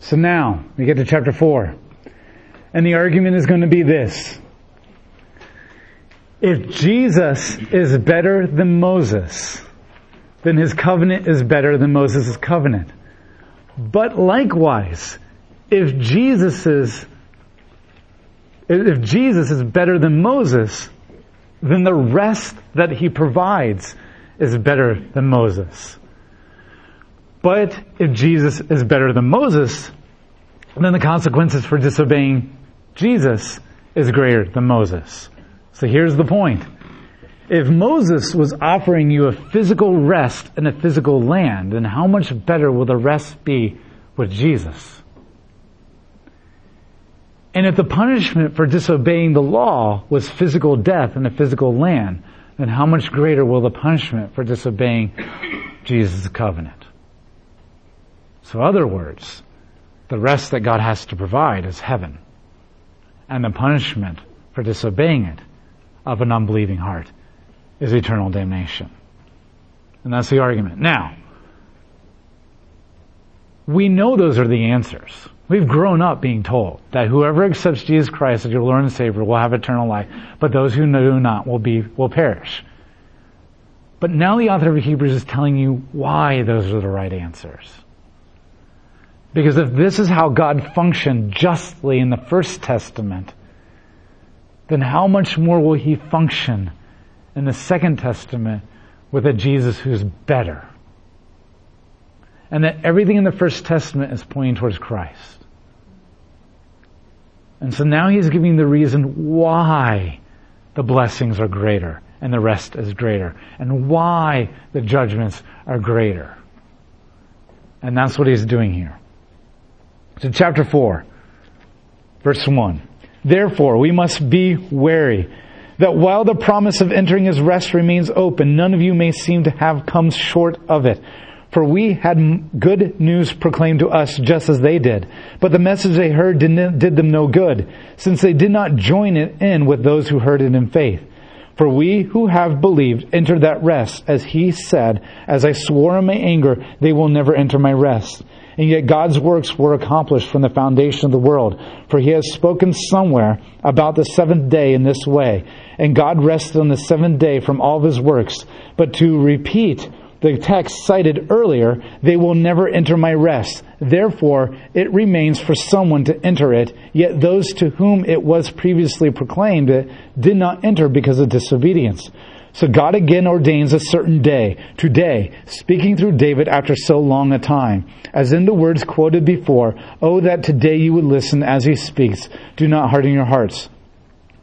So now, we get to chapter 4. And the argument is going to be this. If Jesus is better than Moses, then his covenant is better than Moses' covenant. But likewise, if Jesus is if Jesus is better than Moses, then the rest that he provides is better than Moses. But if Jesus is better than Moses, then the consequences for disobeying Jesus is greater than Moses. So here's the point. If Moses was offering you a physical rest in a physical land, then how much better will the rest be with Jesus? And if the punishment for disobeying the law was physical death in a physical land, then how much greater will the punishment for disobeying Jesus' covenant? So, in other words, the rest that God has to provide is heaven. And the punishment for disobeying it of an unbelieving heart is eternal damnation. And that's the argument. Now, we know those are the answers. We've grown up being told that whoever accepts Jesus Christ as your Lord and Savior will have eternal life, but those who do not will be, will perish. But now the author of Hebrews is telling you why those are the right answers. Because if this is how God functioned justly in the First Testament, then how much more will He function in the Second Testament with a Jesus who's better? And that everything in the First Testament is pointing towards Christ. And so now He's giving the reason why the blessings are greater and the rest is greater and why the judgments are greater. And that's what He's doing here. So chapter 4, verse 1. Therefore, we must be wary that while the promise of entering his rest remains open, none of you may seem to have come short of it. For we had good news proclaimed to us just as they did. But the message they heard did, did them no good, since they did not join it in with those who heard it in faith. For we who have believed enter that rest, as he said, As I swore in my anger, they will never enter my rest. And yet God's works were accomplished from the foundation of the world. For he has spoken somewhere about the seventh day in this way. And God rested on the seventh day from all of his works. But to repeat the text cited earlier, they will never enter my rest. Therefore, it remains for someone to enter it. Yet those to whom it was previously proclaimed it did not enter because of disobedience. So God again ordains a certain day, today, speaking through David after so long a time. As in the words quoted before, Oh, that today you would listen as he speaks. Do not harden your hearts.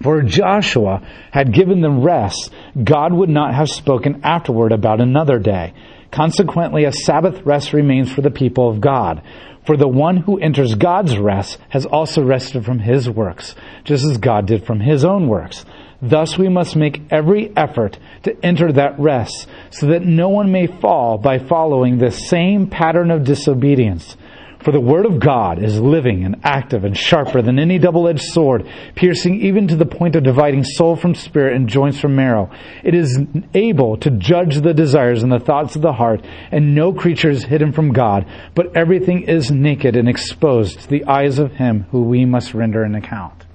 For Joshua had given them rest, God would not have spoken afterward about another day. Consequently, a Sabbath rest remains for the people of God. For the one who enters God's rest has also rested from his works, just as God did from his own works. Thus we must make every effort to enter that rest so that no one may fall by following the same pattern of disobedience. For the word of God is living and active and sharper than any double-edged sword, piercing even to the point of dividing soul from spirit and joints from marrow. It is able to judge the desires and the thoughts of the heart, and no creature is hidden from God, but everything is naked and exposed to the eyes of him who we must render an account.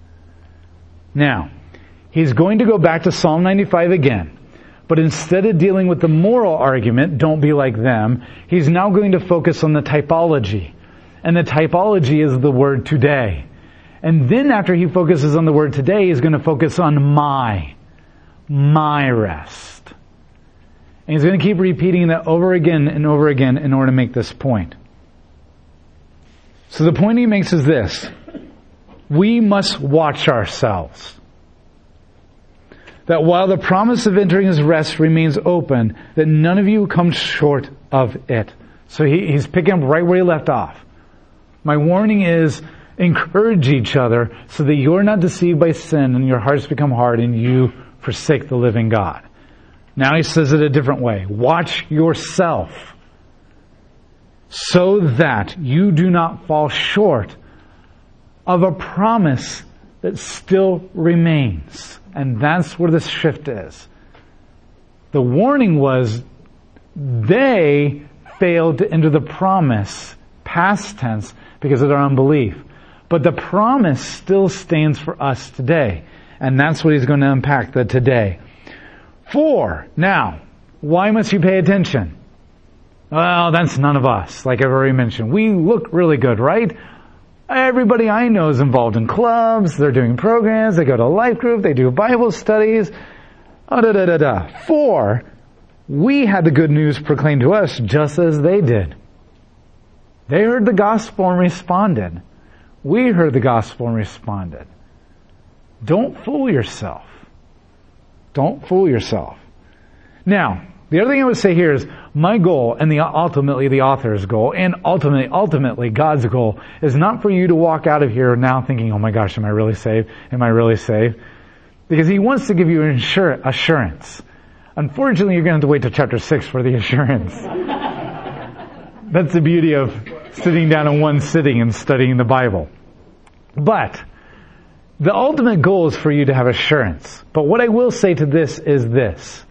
Now, He's going to go back to Psalm 95 again. But instead of dealing with the moral argument, don't be like them, he's now going to focus on the typology. And the typology is the word today. And then after he focuses on the word today, he's going to focus on my, my rest. And he's going to keep repeating that over again and over again in order to make this point. So the point he makes is this. We must watch ourselves that while the promise of entering his rest remains open, that none of you come short of it. So he, he's picking up right where he left off. My warning is encourage each other so that you're not deceived by sin and your hearts become hard and you forsake the living God. Now he says it a different way. Watch yourself so that you do not fall short of a promise that still remains. And that's where the shift is. The warning was they failed to enter the promise past tense because of their unbelief. But the promise still stands for us today. And that's what he's going to unpack the today. Four. Now, why must you pay attention? Well, that's none of us, like I've already mentioned. We look really good, right? Everybody I know is involved in clubs, they're doing programs, they go to life group, they do Bible studies. Oh, da, da, da, da. For, we had the good news proclaimed to us just as they did. They heard the gospel and responded. We heard the gospel and responded. Don't fool yourself. Don't fool yourself. Now, the other thing I would say here is my goal and the ultimately the author's goal and ultimately ultimately God's goal is not for you to walk out of here now thinking, "Oh my gosh, am I really saved? Am I really saved?" Because he wants to give you assurance. Unfortunately, you're going to have to wait till chapter 6 for the assurance. That's the beauty of sitting down in one sitting and studying the Bible. But the ultimate goal is for you to have assurance. But what I will say to this is this.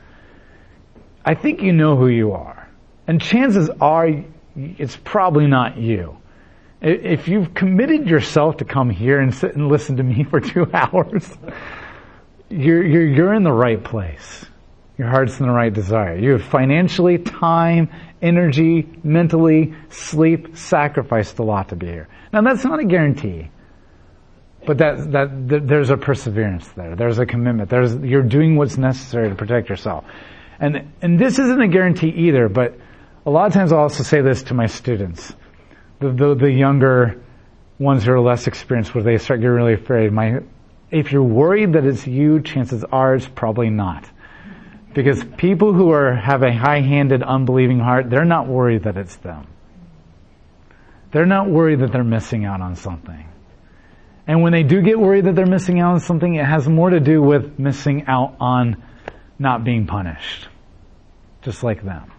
I think you know who you are. And chances are it's probably not you. If you've committed yourself to come here and sit and listen to me for two hours, you're, you're, you're in the right place. Your heart's in the right desire. You have financially, time, energy, mentally, sleep, sacrificed a lot to be here. Now that's not a guarantee. But that, that, that, there's a perseverance there. There's a commitment. There's, you're doing what's necessary to protect yourself. And, and this isn't a guarantee either, but a lot of times I'll also say this to my students. The, the, the younger ones who are less experienced where they start getting really afraid. My, if you're worried that it's you, chances are it's probably not. Because people who are, have a high-handed, unbelieving heart, they're not worried that it's them. They're not worried that they're missing out on something. And when they do get worried that they're missing out on something, it has more to do with missing out on not being punished. Just like them.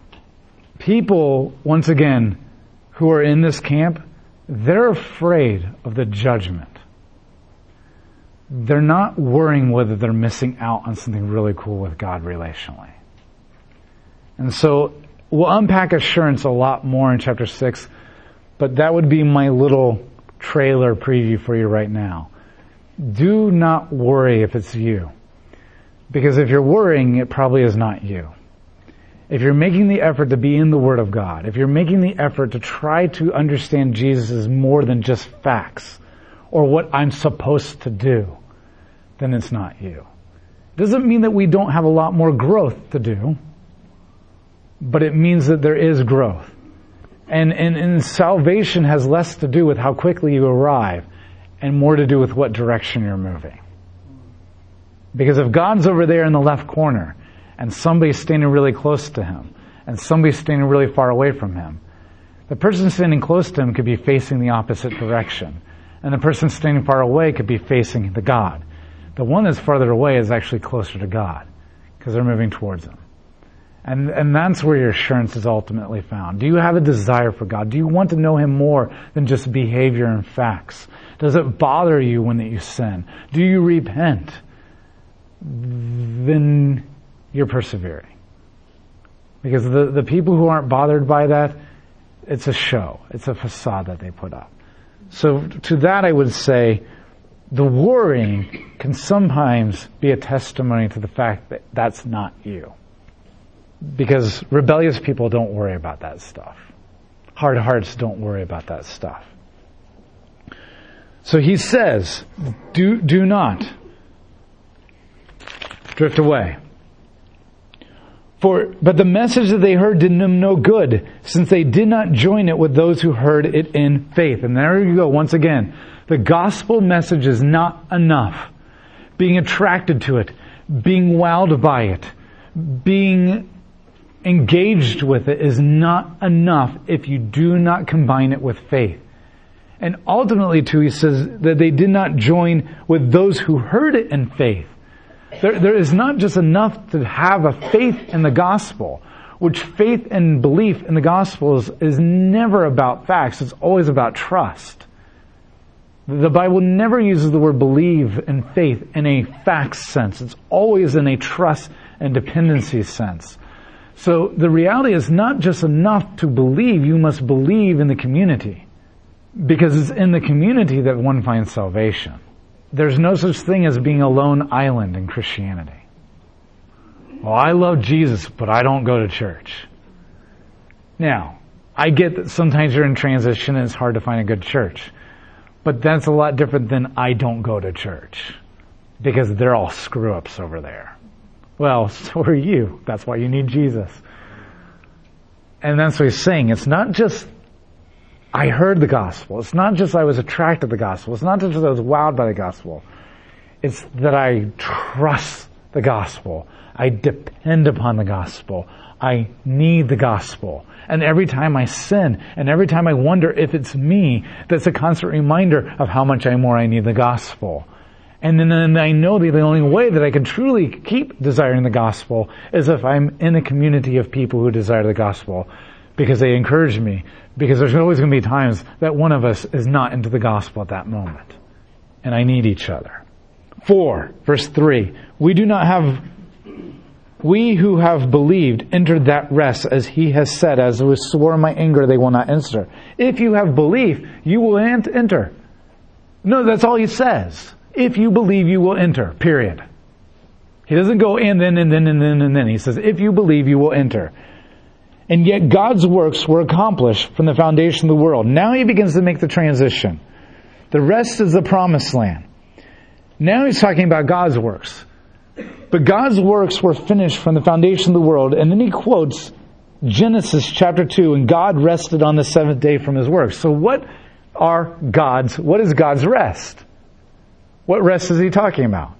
People, once again, who are in this camp, they're afraid of the judgment they're not worrying whether they're missing out on something really cool with God relationally. And so we'll unpack assurance a lot more in chapter 6, but that would be my little trailer preview for you right now. Do not worry if it's you. Because if you're worrying, it probably is not you. If you're making the effort to be in the Word of God, if you're making the effort to try to understand Jesus as more than just facts or what I'm supposed to do, then it's not you. It doesn't mean that we don't have a lot more growth to do, but it means that there is growth. And, and, and salvation has less to do with how quickly you arrive and more to do with what direction you're moving. Because if God's over there in the left corner and somebody's standing really close to him and somebody's standing really far away from him, the person standing close to him could be facing the opposite direction. And the person standing far away could be facing the God. The one that's farther away is actually closer to God because they're moving towards Him. And, and that's where your assurance is ultimately found. Do you have a desire for God? Do you want to know Him more than just behavior and facts? Does it bother you when you sin? Do you repent? Then you're persevering. Because the, the people who aren't bothered by that, it's a show. It's a facade that they put up. So to that I would say, the worrying can sometimes be a testimony to the fact that that's not you. Because rebellious people don't worry about that stuff. Hard hearts don't worry about that stuff. So he says, do, do not drift away. For, but the message that they heard did them no good, since they did not join it with those who heard it in faith. And there you go, once again. The gospel message is not enough. Being attracted to it, being wowed by it, being engaged with it is not enough if you do not combine it with faith. And ultimately too, he says that they did not join with those who heard it in faith. There, there is not just enough to have a faith in the gospel, which faith and belief in the gospel is, is never about facts, it's always about trust. The Bible never uses the word believe and faith in a facts sense. It's always in a trust and dependency sense. So the reality is not just enough to believe, you must believe in the community. Because it's in the community that one finds salvation. There's no such thing as being a lone island in Christianity. Well, I love Jesus, but I don't go to church. Now, I get that sometimes you're in transition and it's hard to find a good church. But that's a lot different than I don't go to church. Because they're all screw ups over there. Well, so are you. That's why you need Jesus. And that's what he's saying. It's not just I heard the gospel. It's not just I was attracted to the gospel. It's not just I was wowed by the gospel. It's that I trust the gospel. I depend upon the gospel. I need the gospel. And every time I sin, and every time I wonder if it's me, that's a constant reminder of how much I more I need the gospel. And then, then I know that the only way that I can truly keep desiring the gospel is if I'm in a community of people who desire the gospel because they encourage me. Because there's always going to be times that one of us is not into the gospel at that moment. And I need each other. Four, verse three. We do not have we who have believed entered that rest as he has said, as it was swore in my anger, they will not enter. If you have belief, you will enter. No, that's all he says. If you believe, you will enter. Period. He doesn't go and then and then and then and then. He says, if you believe, you will enter. And yet God's works were accomplished from the foundation of the world. Now he begins to make the transition. The rest is the promised land. Now he's talking about God's works. But God's works were finished from the foundation of the world. And then he quotes Genesis chapter 2, and God rested on the seventh day from his works. So what are God's, what is God's rest? What rest is he talking about?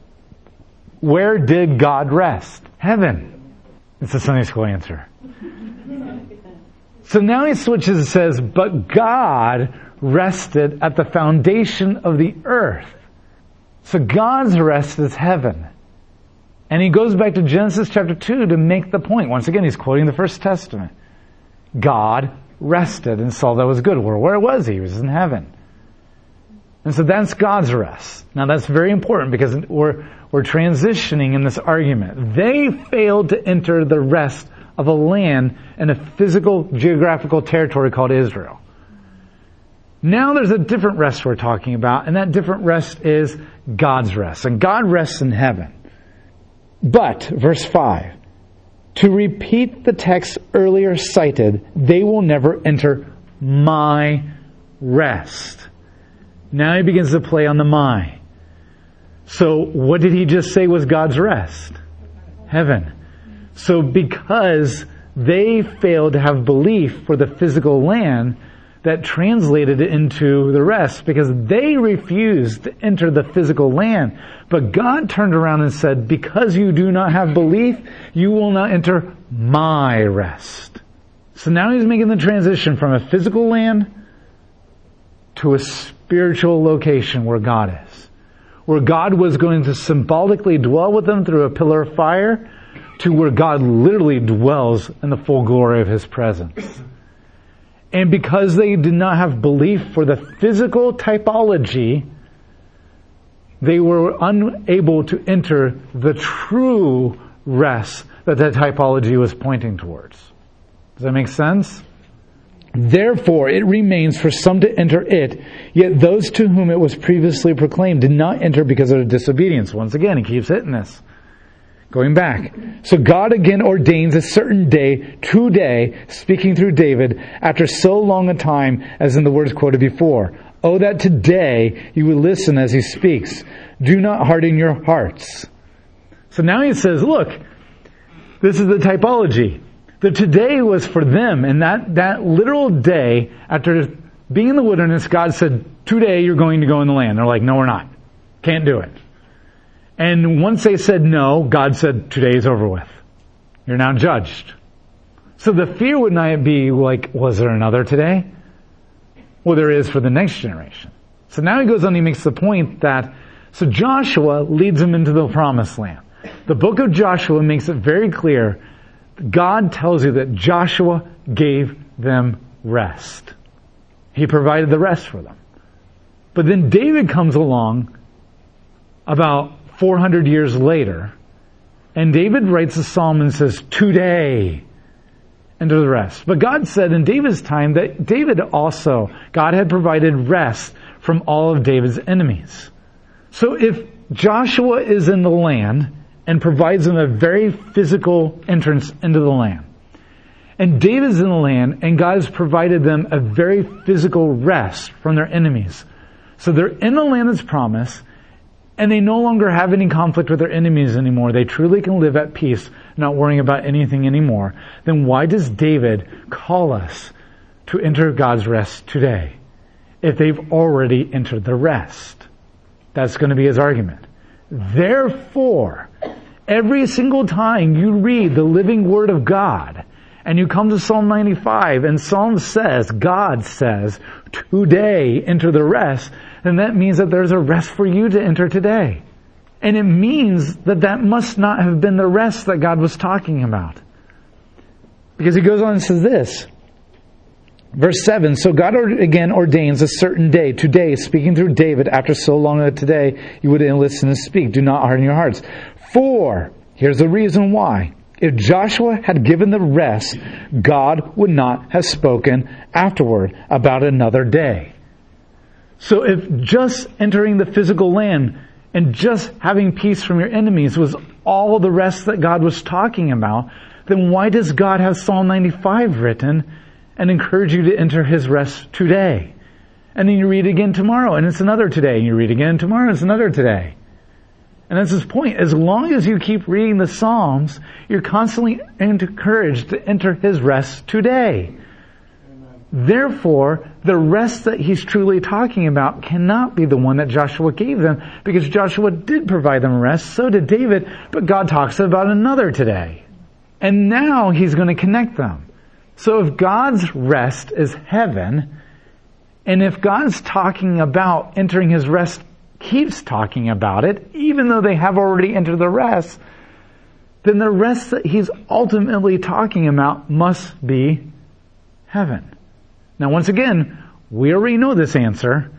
Where did God rest? Heaven. It's a Sunday school answer. So now he switches and says, but God rested at the foundation of the earth. So God's rest is heaven. And he goes back to Genesis chapter 2 to make the point. Once again, he's quoting the First Testament. God rested and saw that was good. Where was he? He was in heaven. And so that's God's rest. Now that's very important because we're, we're transitioning in this argument. They failed to enter the rest of a land and a physical geographical territory called Israel. Now there's a different rest we're talking about, and that different rest is God's rest. And God rests in heaven. But, verse 5, to repeat the text earlier cited, they will never enter my rest. Now he begins to play on the my. So what did he just say was God's rest? Heaven. So because they failed to have belief for the physical land, that translated into the rest because they refused to enter the physical land. But God turned around and said, because you do not have belief, you will not enter my rest. So now he's making the transition from a physical land to a spiritual location where God is. Where God was going to symbolically dwell with them through a pillar of fire to where God literally dwells in the full glory of His presence. And because they did not have belief for the physical typology, they were unable to enter the true rest that that typology was pointing towards. Does that make sense? Therefore, it remains for some to enter it, yet those to whom it was previously proclaimed did not enter because of their disobedience. Once again, he keeps hitting this. Going back. So God again ordains a certain day, today, speaking through David, after so long a time as in the words quoted before. Oh, that today you would listen as he speaks. Do not harden your hearts. So now he says, look, this is the typology. The today was for them, and that, that literal day, after being in the wilderness, God said, today you're going to go in the land. They're like, no, we're not. Can't do it. And once they said no, God said, today is over with. You're now judged. So the fear would not be like, was there another today? Well, there is for the next generation. So now he goes on, he makes the point that, so Joshua leads them into the promised land. The book of Joshua makes it very clear. God tells you that Joshua gave them rest. He provided the rest for them. But then David comes along about 400 years later, and David writes a psalm and says, Today. enter the rest. But God said in David's time that David also, God had provided rest from all of David's enemies. So if Joshua is in the land and provides them a very physical entrance into the land, and David's in the land and God has provided them a very physical rest from their enemies. So they're in the land that's promised and they no longer have any conflict with their enemies anymore. They truly can live at peace, not worrying about anything anymore. Then why does David call us to enter God's rest today? If they've already entered the rest. That's going to be his argument. Therefore, every single time you read the living word of God, and you come to Psalm 95, and Psalm says, God says, today enter the rest, then that means that there's a rest for you to enter today. And it means that that must not have been the rest that God was talking about. Because he goes on and says this, Verse 7, so God again ordains a certain day, today, speaking through David, after so long that today you would listen and speak. Do not harden your hearts. For, here's the reason why. If Joshua had given the rest, God would not have spoken afterward about another day. So if just entering the physical land and just having peace from your enemies was all the rest that God was talking about, then why does God have Psalm 95 written and encourage you to enter his rest today. And then you read again tomorrow and it's another today. And you read again tomorrow, it's another today. And that's his point. As long as you keep reading the Psalms, you're constantly encouraged to enter his rest today. Therefore, the rest that he's truly talking about cannot be the one that Joshua gave them because Joshua did provide them rest, so did David, but God talks about another today. And now he's going to connect them. So if God's rest is heaven, and if God's talking about entering his rest, keeps talking about it, even though they have already entered the rest, then the rest that he's ultimately talking about must be heaven. Now once again, we already know this answer.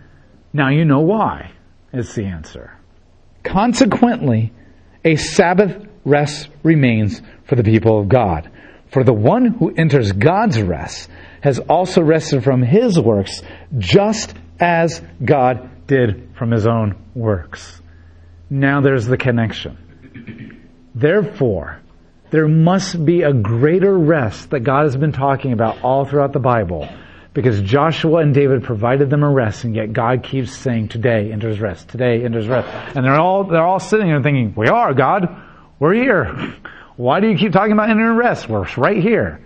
Now you know why is the answer. Consequently, a Sabbath rest remains for the people of God. For the one who enters God's rest has also rested from his works, just as God did from his own works. Now there's the connection. Therefore, there must be a greater rest that God has been talking about all throughout the Bible because Joshua and David provided them a rest and yet God keeps saying today enters rest, today enters rest. And they're all, they're all sitting there thinking, we are God, we're here. Why do you keep talking about inner rest? We're right here.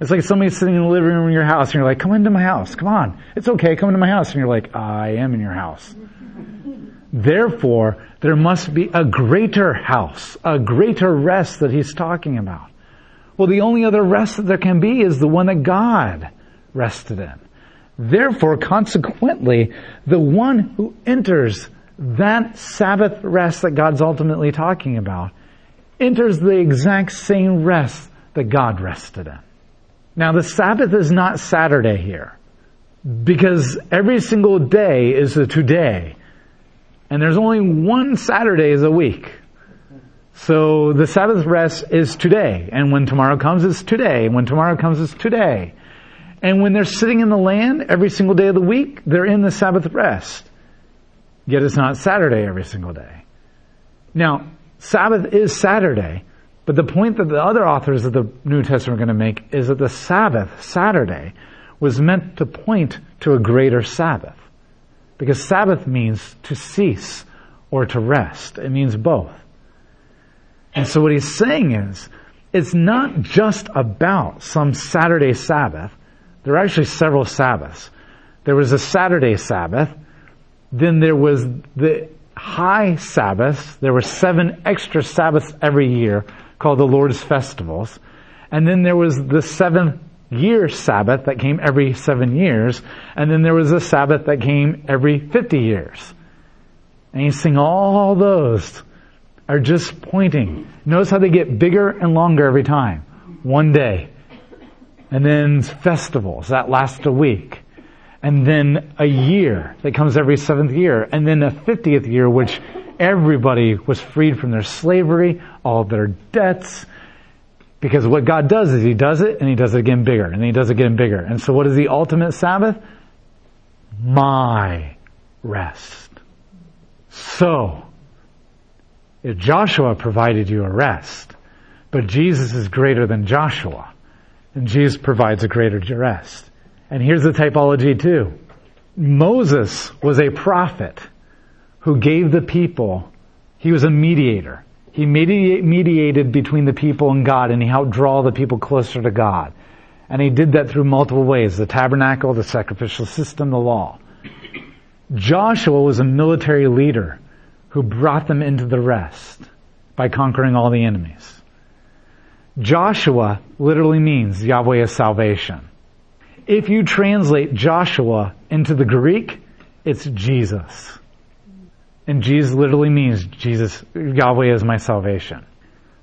It's like somebody sitting in the living room in your house and you're like, come into my house. Come on. It's okay. Come into my house. And you're like, I am in your house. Therefore, there must be a greater house, a greater rest that he's talking about. Well, the only other rest that there can be is the one that God rested in. Therefore, consequently, the one who enters that Sabbath rest that God's ultimately talking about enters the exact same rest that God rested in. Now the Sabbath is not Saturday here because every single day is a today and there's only one Saturday as a week. So the Sabbath rest is today and when tomorrow comes it's today when tomorrow comes it's today. And when they're sitting in the land every single day of the week, they're in the Sabbath rest. Yet it's not Saturday every single day. Now, Sabbath is Saturday, but the point that the other authors of the New Testament are going to make is that the Sabbath, Saturday, was meant to point to a greater Sabbath. Because Sabbath means to cease or to rest. It means both. And so what he's saying is, it's not just about some Saturday Sabbath. There were actually several Sabbaths. There was a Saturday Sabbath, then there was the high Sabbaths. There were seven extra Sabbaths every year called the Lord's festivals. And then there was the seventh year Sabbath that came every seven years. And then there was a Sabbath that came every 50 years. And you sing all those are just pointing. Notice how they get bigger and longer every time. One day. And then festivals that last a week and then a year that comes every seventh year, and then a 50th year, which everybody was freed from their slavery, all their debts, Because what God does is He does it and He does it again bigger and He does it again bigger. And so what is the ultimate Sabbath? My rest. So, if Joshua provided you a rest, but Jesus is greater than Joshua, and Jesus provides a greater rest. And here's the typology too. Moses was a prophet who gave the people, he was a mediator. He mediated between the people and God and he helped draw the people closer to God. And he did that through multiple ways. The tabernacle, the sacrificial system, the law. Joshua was a military leader who brought them into the rest by conquering all the enemies. Joshua literally means Yahweh is salvation. If you translate Joshua into the Greek, it's Jesus. And Jesus literally means Jesus, Yahweh is my salvation.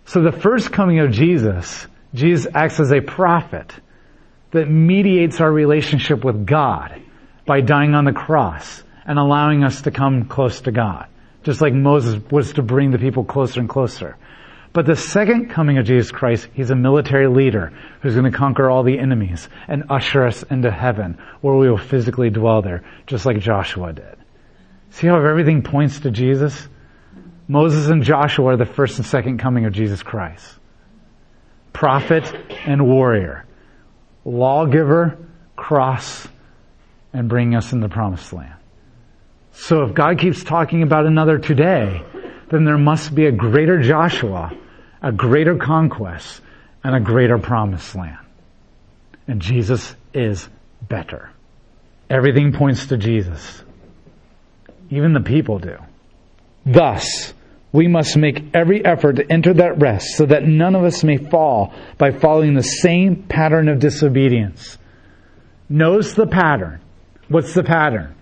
So the first coming of Jesus, Jesus acts as a prophet that mediates our relationship with God by dying on the cross and allowing us to come close to God. Just like Moses was to bring the people closer and closer. But the second coming of Jesus Christ, He's a military leader who's going to conquer all the enemies and usher us into heaven where we will physically dwell there, just like Joshua did. See how everything points to Jesus? Moses and Joshua are the first and second coming of Jesus Christ. Prophet and warrior. Lawgiver, cross, and bring us in the promised land. So if God keeps talking about another today, then there must be a greater Joshua, a greater conquest, and a greater promised land. And Jesus is better. Everything points to Jesus. Even the people do. Thus, we must make every effort to enter that rest so that none of us may fall by following the same pattern of disobedience. Notice the pattern. What's the pattern?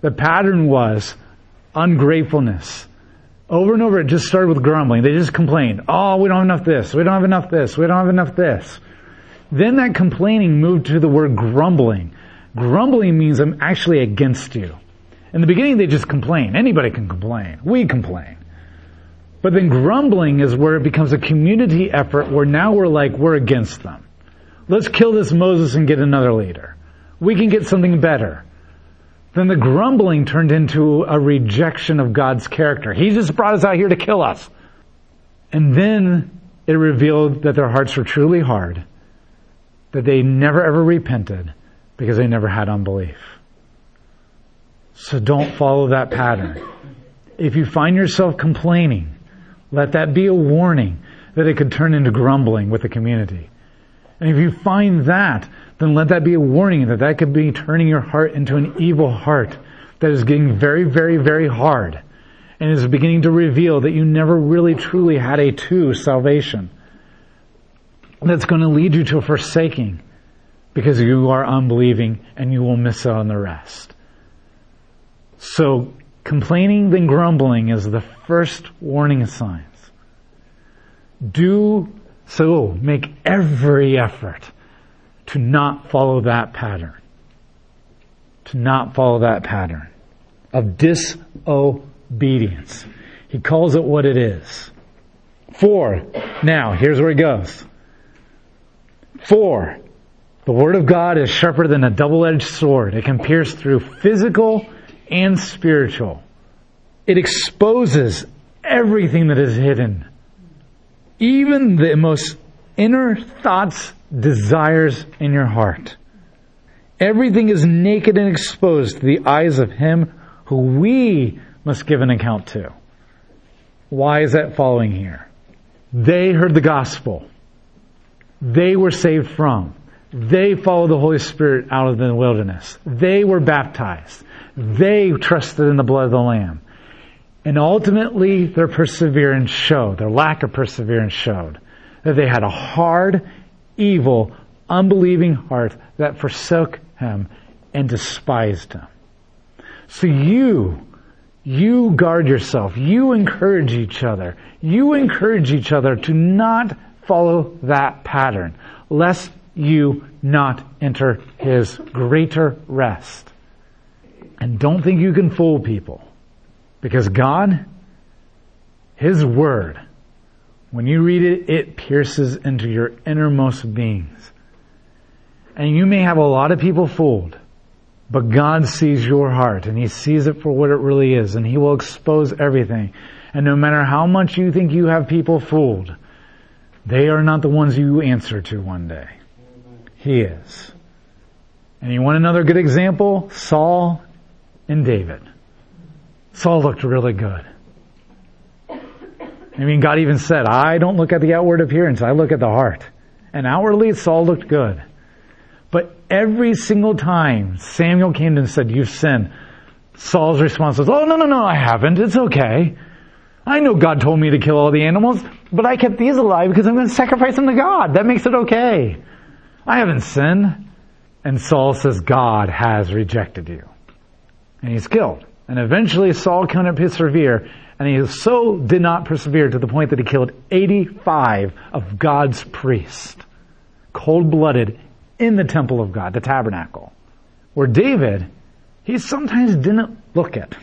The pattern was ungratefulness, over and over, it just started with grumbling. They just complained. Oh, we don't have enough this. We don't have enough this. We don't have enough this. Then that complaining moved to the word grumbling. Grumbling means I'm actually against you. In the beginning, they just complain. Anybody can complain. We complain. But then grumbling is where it becomes a community effort where now we're like, we're against them. Let's kill this Moses and get another leader. We can get something better then the grumbling turned into a rejection of God's character. He just brought us out here to kill us. And then it revealed that their hearts were truly hard, that they never ever repented because they never had unbelief. So don't follow that pattern. If you find yourself complaining, let that be a warning that it could turn into grumbling with the community. And if you find that, then let that be a warning that that could be turning your heart into an evil heart that is getting very, very, very hard and is beginning to reveal that you never really truly had a true salvation. That's going to lead you to forsaking because you are unbelieving and you will miss out on the rest. So complaining then grumbling is the first warning signs. Do so make every effort to not follow that pattern. To not follow that pattern of disobedience. He calls it what it is. Four. Now, here's where he goes. For. The Word of God is sharper than a double-edged sword. It can pierce through physical and spiritual. It exposes everything that is hidden. Even the most inner thoughts desires in your heart. Everything is naked and exposed to the eyes of Him who we must give an account to. Why is that following here? They heard the gospel. They were saved from. They followed the Holy Spirit out of the wilderness. They were baptized. They trusted in the blood of the Lamb. And ultimately, their perseverance showed, their lack of perseverance showed, that they had a hard evil, unbelieving heart that forsook him and despised him. So you, you guard yourself. You encourage each other. You encourage each other to not follow that pattern, lest you not enter his greater rest. And don't think you can fool people. Because God, His Word, When you read it, it pierces into your innermost beings. And you may have a lot of people fooled, but God sees your heart and He sees it for what it really is and He will expose everything. And no matter how much you think you have people fooled, they are not the ones you answer to one day. He is. And you want another good example? Saul and David. Saul looked really good. I mean, God even said, I don't look at the outward appearance, I look at the heart. And outwardly, Saul looked good. But every single time Samuel came and said, you've sinned, Saul's response was, oh, no, no, no, I haven't. It's okay. I know God told me to kill all the animals, but I kept these alive because I'm going to sacrifice them to God. That makes it okay. I haven't sinned. And Saul says, God has rejected you. And he's killed. And eventually Saul couldn't persevere and he so did not persevere to the point that he killed 85 of God's priests, cold blooded, in the temple of God, the tabernacle. Where David, he sometimes didn't look it.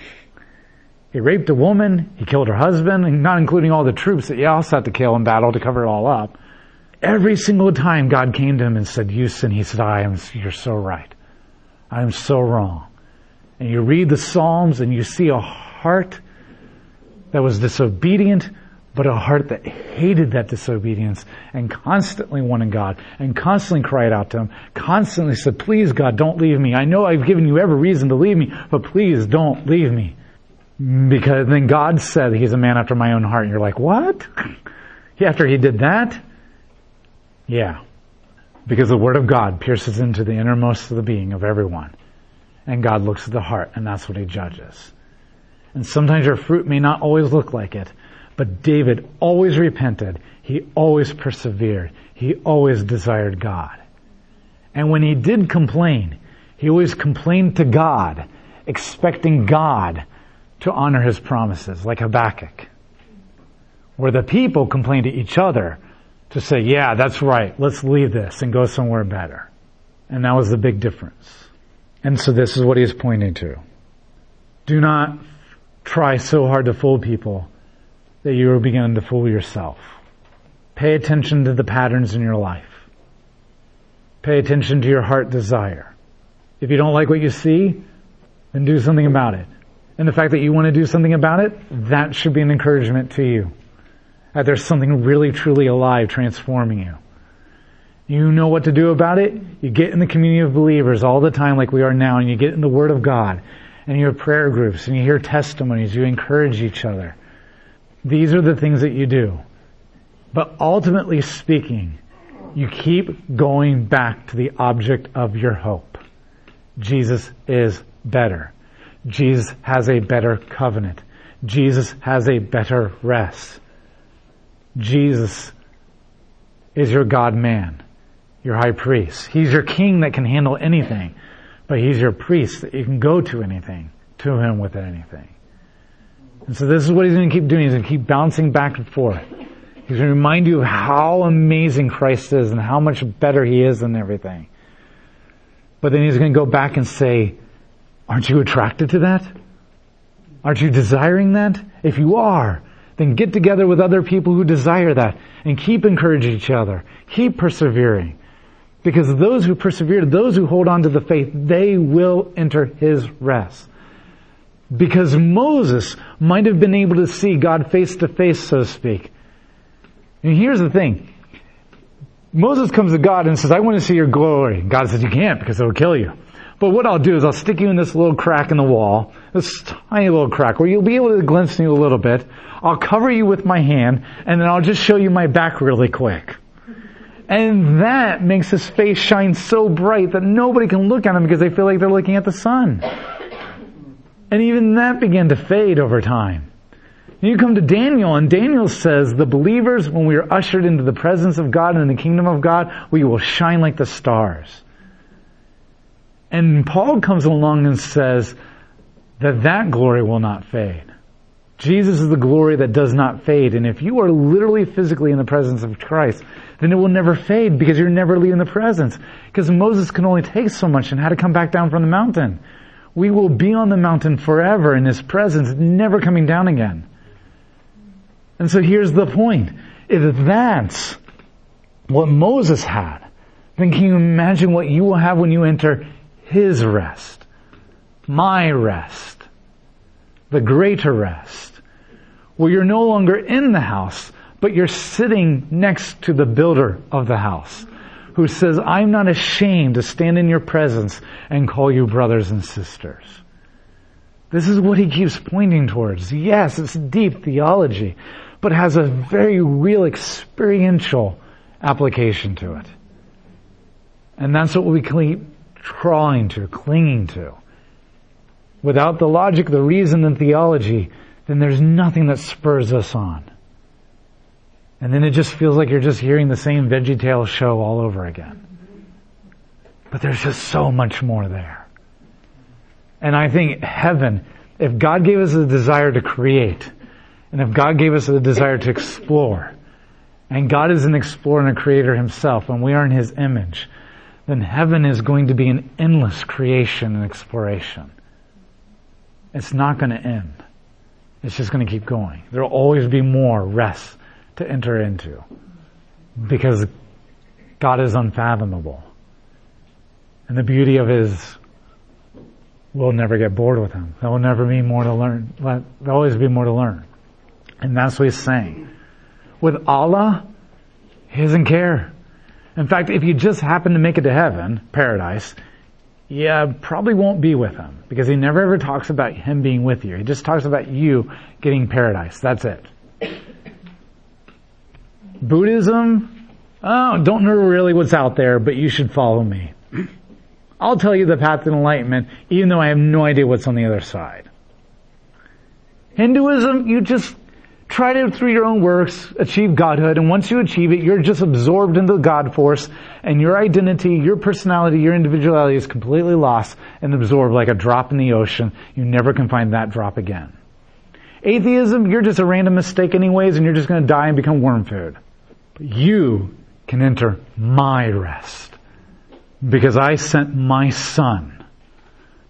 He raped a woman, he killed her husband, not including all the troops that he also had to kill in battle to cover it all up. Every single time God came to him and said, you sin, he said, I am, you're so right. I am so wrong. And you read the Psalms and you see a heart that was disobedient, but a heart that hated that disobedience and constantly wanted God and constantly cried out to Him, constantly said, please God, don't leave me. I know I've given you every reason to leave me, but please don't leave me. Because then God said He's a man after my own heart. And you're like, what? After He did that? Yeah. Because the Word of God pierces into the innermost of the being of everyone. And God looks at the heart, and that's what He judges. And sometimes your fruit may not always look like it. But David always repented. He always persevered. He always desired God. And when he did complain, he always complained to God, expecting God to honor his promises, like Habakkuk. Where the people complained to each other to say, yeah, that's right, let's leave this and go somewhere better. And that was the big difference. And so this is what he is pointing to. Do not try so hard to fool people that you are beginning to fool yourself. Pay attention to the patterns in your life. Pay attention to your heart desire. If you don't like what you see, then do something about it. And the fact that you want to do something about it, that should be an encouragement to you. That there's something really truly alive transforming you. You know what to do about it. You get in the community of believers all the time like we are now and you get in the Word of God and you have prayer groups and you hear testimonies, you encourage each other. These are the things that you do. But ultimately speaking, you keep going back to the object of your hope. Jesus is better. Jesus has a better covenant. Jesus has a better rest. Jesus is your God man, your high priest. He's your king that can handle anything. But he's your priest that you can go to anything, to him with anything. And so this is what he's going to keep doing. He's going to keep bouncing back and forth. He's going to remind you how amazing Christ is and how much better he is than everything. But then he's going to go back and say, aren't you attracted to that? Aren't you desiring that? If you are, then get together with other people who desire that and keep encouraging each other. Keep persevering. Because those who persevere, those who hold on to the faith, they will enter his rest. Because Moses might have been able to see God face to face, so to speak. And here's the thing. Moses comes to God and says, I want to see your glory. God says, you can't because it'll kill you. But what I'll do is I'll stick you in this little crack in the wall, this tiny little crack where you'll be able to glimpse me a little bit. I'll cover you with my hand and then I'll just show you my back really quick. And that makes his face shine so bright that nobody can look at him because they feel like they're looking at the sun. And even that began to fade over time. You come to Daniel, and Daniel says, the believers, when we are ushered into the presence of God and in the kingdom of God, we will shine like the stars. And Paul comes along and says that that glory will not fade. Jesus is the glory that does not fade. And if you are literally physically in the presence of Christ, then it will never fade because you're never leaving the presence. Because Moses can only take so much and had to come back down from the mountain. We will be on the mountain forever in His presence, never coming down again. And so here's the point. if that's what Moses had, then can you imagine what you will have when you enter his rest? My rest. The greater rest. Where you're no longer in the house, but you're sitting next to the builder of the house who says, I'm not ashamed to stand in your presence and call you brothers and sisters. This is what he keeps pointing towards. Yes, it's deep theology, but has a very real experiential application to it. And that's what we keep trying to, clinging to. Without the logic, the reason, and theology, then there's nothing that spurs us on. And then it just feels like you're just hearing the same Veggie VeggieTale show all over again. But there's just so much more there. And I think heaven, if God gave us a desire to create, and if God gave us a desire to explore, and God is an explorer and a creator himself, and we are in his image, then heaven is going to be an endless creation and exploration. It's not going to end. It's just going to keep going. There will always be more rest to enter into because God is unfathomable. And the beauty of his we'll never get bored with him. There will never be more to learn. There'll always be more to learn. And that's what he's saying. With Allah, he doesn't care. In fact, if you just happen to make it to heaven, paradise, you probably won't be with him because he never ever talks about him being with you. He just talks about you getting paradise. That's it. Buddhism, oh, don't know really what's out there, but you should follow me. I'll tell you the path to enlightenment, even though I have no idea what's on the other side. Hinduism, you just try to, through your own works, achieve godhood, and once you achieve it, you're just absorbed into the God force, and your identity, your personality, your individuality is completely lost and absorbed like a drop in the ocean. You never can find that drop again. Atheism, you're just a random mistake anyways, and you're just gonna die and become worm food. But you can enter my rest because I sent my son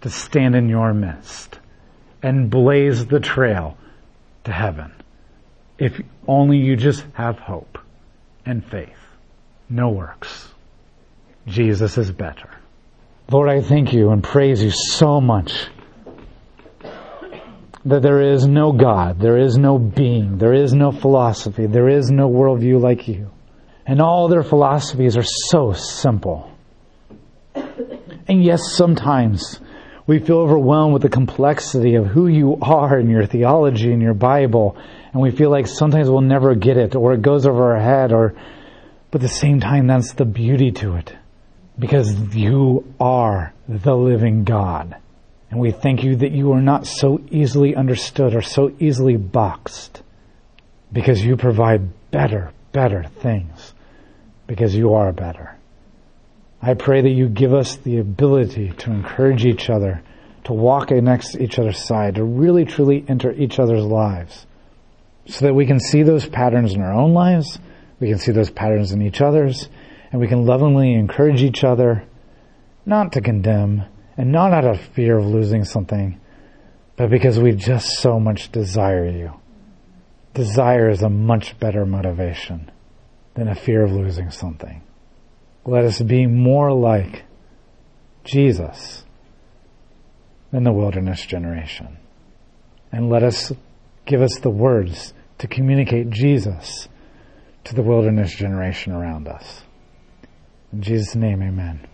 to stand in your midst and blaze the trail to heaven. If only you just have hope and faith. No works. Jesus is better. Lord, I thank you and praise you so much that there is no God, there is no being, there is no philosophy, there is no worldview like you. And all their philosophies are so simple. And yes, sometimes we feel overwhelmed with the complexity of who you are in your theology and your Bible, and we feel like sometimes we'll never get it, or it goes over our head, or, but at the same time, that's the beauty to it. Because you are the living God. And we thank you that you are not so easily understood or so easily boxed. Because you provide better, better things. Because you are better. I pray that you give us the ability to encourage each other, to walk next to each other's side, to really truly enter each other's lives, so that we can see those patterns in our own lives, we can see those patterns in each other's, and we can lovingly encourage each other, not to condemn, and not out of fear of losing something, but because we just so much desire you. Desire is a much better motivation than a fear of losing something. Let us be more like Jesus than the wilderness generation. And let us give us the words to communicate Jesus to the wilderness generation around us. In Jesus' name, amen.